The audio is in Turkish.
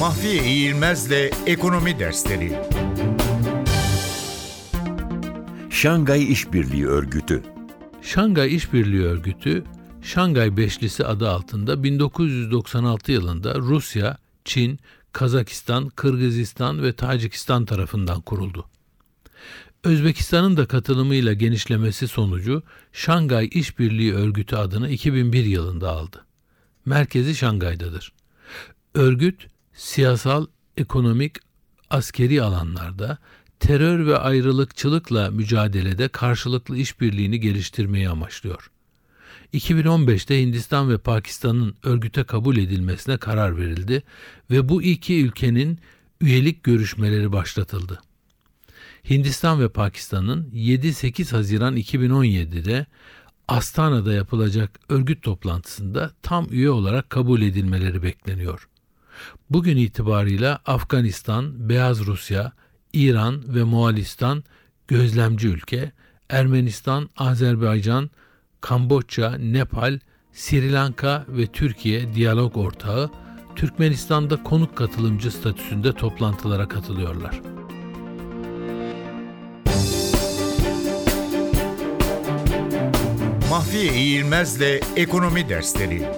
Mahfiye İğilmez'le Ekonomi Dersleri Şangay İşbirliği Örgütü Şangay İşbirliği Örgütü, Şangay Beşlisi adı altında 1996 yılında Rusya, Çin, Kazakistan, Kırgızistan ve Tacikistan tarafından kuruldu. Özbekistan'ın da katılımıyla genişlemesi sonucu Şangay İşbirliği Örgütü adını 2001 yılında aldı. Merkezi Şangay'dadır. Örgüt siyasal, ekonomik, askeri alanlarda terör ve ayrılıkçılıkla mücadelede karşılıklı işbirliğini geliştirmeyi amaçlıyor. 2015'te Hindistan ve Pakistan'ın örgüte kabul edilmesine karar verildi ve bu iki ülkenin üyelik görüşmeleri başlatıldı. Hindistan ve Pakistan'ın 7-8 Haziran 2017'de Astana'da yapılacak örgüt toplantısında tam üye olarak kabul edilmeleri bekleniyor. Bugün itibarıyla Afganistan, Beyaz Rusya, İran ve Moğolistan gözlemci ülke, Ermenistan, Azerbaycan, Kamboçya, Nepal, Sri Lanka ve Türkiye diyalog ortağı, Türkmenistan'da konuk katılımcı statüsünde toplantılara katılıyorlar. Mahfiye İğilmez'le Ekonomi Dersleri